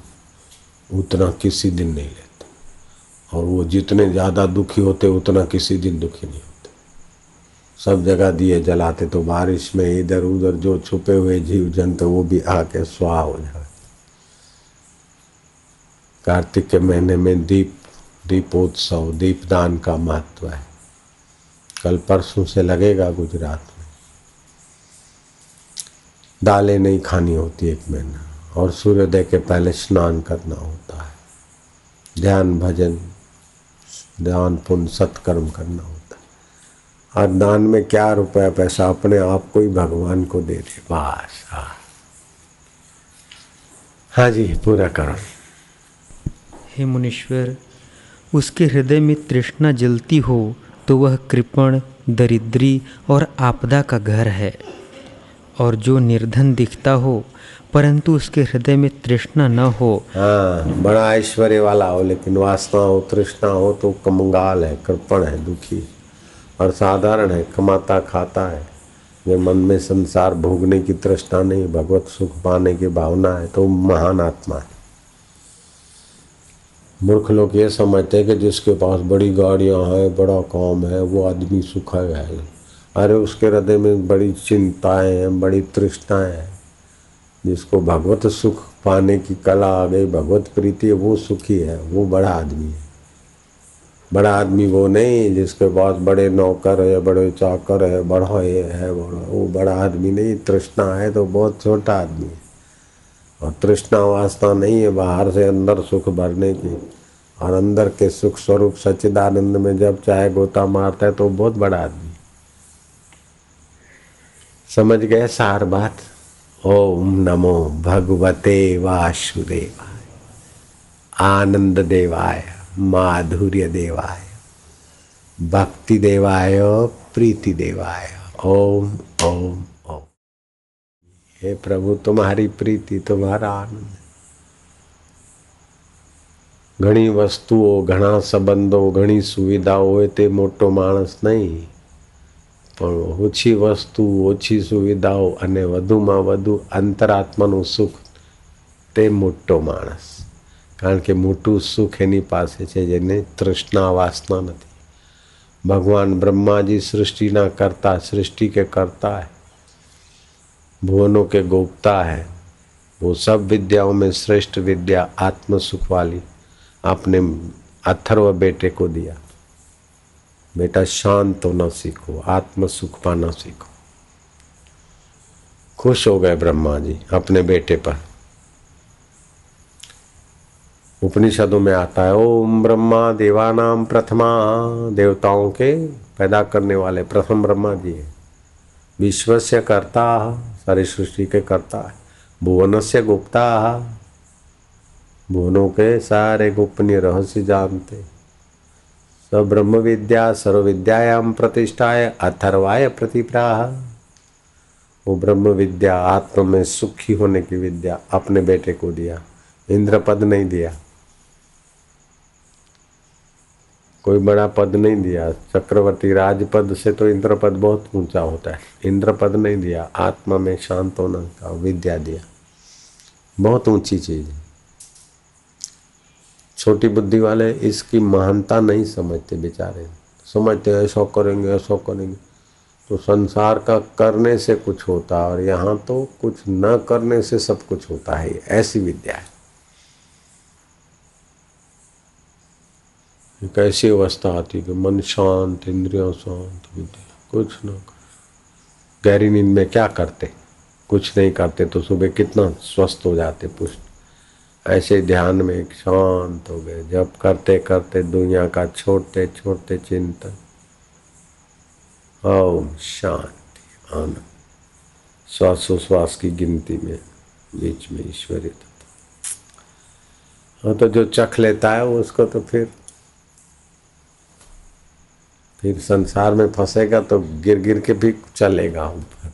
उतना किसी दिन नहीं लेते। और वो जितने ज़्यादा दुखी होते, उतना किसी दिन दुखी नहीं होते। सब जगह दिए जलाते तो बारिश में इधर उधर जो छुपे हुए जीव जंतु, वो भी आके स्वाह हो जाए कार्तिक के महीने में दीप, दीपोत्सव, दीपदान का महत्व है। कल परसों से लगेगा गुजरात। दालें नहीं खानी होती एक महीना, और सूर्योदय के पहले स्नान करना होता है। ध्यान भजन ध्यान पुण्य, सत्कर्म करना होता है। और दान में क्या रुपया पैसा, अपने आप को ही भगवान को दे दे, बस हाँ। हाँ जी, पूरा करो। हे मुनीश्वर, उसके हृदय में तृष्णा जलती हो तो वह कृपण, दरिद्री और आपदा का घर है। और जो निर्धन दिखता हो, परंतु उसके हृदय में तृष्णा न हो। हाँ बड़ा ऐश्वर्य वाला हो, लेकिन वासना हो, तृष्णा हो तो कमंगाल है, कृपण है, दुखी और साधारण है, कमाता खाता है। जो मन में संसार भोगने की तृष्णा नहीं, भगवत सुख पाने की भावना है तो महान आत्मा है। मूर्ख लोग ये समझते हैं कि जिसके पास बड़ी गाड़ियाँ हैं, बड़ा काम है, वो आदमी सुखा है। अरे उसके हृदय में बड़ी चिंताएँ हैं, बड़ी तृष्णाएँ हैं, जिसको भगवत सुख पाने की कला आ गई, भगवत प्रीति है, वो सुखी है, वो बड़ा आदमी है। बड़ा आदमी वो नहीं जिसके पास बड़े नौकर है, बड़े चाकर है बड़ा ये है, बड़ा, वो बड़ा आदमी नहीं, तृष्णा है तो बहुत छोटा आदमी है। और तृष्णा वास्ता नहीं है बाहर से अंदर सुख भरने की, और अंदर के सुख स्वरूप सच्चिदानंद में जब चाहे गोता मारता है तो बहुत बड़ा आदमी समझ गए सार बात ओम नमो भगवते वासुदेवाय आनंद देवाय माधुर्य देवाय भक्ति देवाय प्रीति देवाय ओम ओम ओम हे प्रभु तुम्हारी प्रीति तुम्हारा आनंद ઘણી વસ્તુઓ ઘણા સંબંધો ઘણી સુવિધાઓ હોય તે મોટો માણસ નહીં પણ ઓછી વસ્તુ ઓછી સુવિધાઓ અને વધુમાં વધુ અંતરાત્માનું સુખ તે મોટો માણસ કારણ કે મોટું સુખ એની પાસે છે જેને તૃષ્ણા વાસના નથી भगवान ब्रह्मा जी सृष्टि ना करता सृष्टि के करता है भुवनों के गोपता है वो सब विद्याओं में श्रेष्ठ विद्या आत्म सुख वाली अपने अथर्व बेटे को दिया बेटा शांत होना सीखो, आत्म सुख पाना सीखो। खुश हो गए ब्रह्मा जी अपने बेटे पर। उपनिषदों में आता है, ओम ब्रह्मा देवानाम प्रथमा, देवताओं के पैदा करने वाले प्रथम ब्रह्मा जी है। विश्व से करता, सारी सृष्टि के करता है। भुवन से गुप्ता, भुवनों के सारे गोपनीय रहस्य जानते सब ब्रह्म विद्या सर्व विद्यायाम प्रतिष्ठाय अथर्वाय प्रतिप्राह। वो ब्रह्म विद्या आत्म में सुखी होने की विद्या अपने बेटे को दिया इंद्र पद नहीं दिया। कोई बड़ा पद नहीं दिया, चक्रवर्ती राजपद से तो इंद्र पद बहुत ऊँचा होता है। इंद्र पद नहीं दिया, आत्मा में शांत होना का विद्या दिया। बहुत ऊँची चीज़ है। छोटी बुद्धि वाले इसकी महानता नहीं समझते बेचारे। समझते ऐसा करेंगे ऐसा करेंगे। तो संसार का करने से कुछ होता है और यहाँ तो कुछ न करने से सब कुछ होता है। ऐसी विद्या है। एक ऐसी अवस्था आती कि मन शांत, इंद्रिया शांत, विद्या। कुछ न गहरी नींद में क्या करते? कुछ नहीं करते तो सुबह कितना स्वस्थ हो जाते, पुष्ट ऐसे ध्यान में शांत हो गए। जब करते करते दुनिया का छोड़ते छोड़ते चिंतन। ओम शांति, आनंद। श्वासोश्वास की गिनती में, बीच में ईश्वरी हाँ तो जो चख लेता है उसको तो फिर फिर संसार में फंसेगा तो गिर गिर के भी चलेगा ऊपर।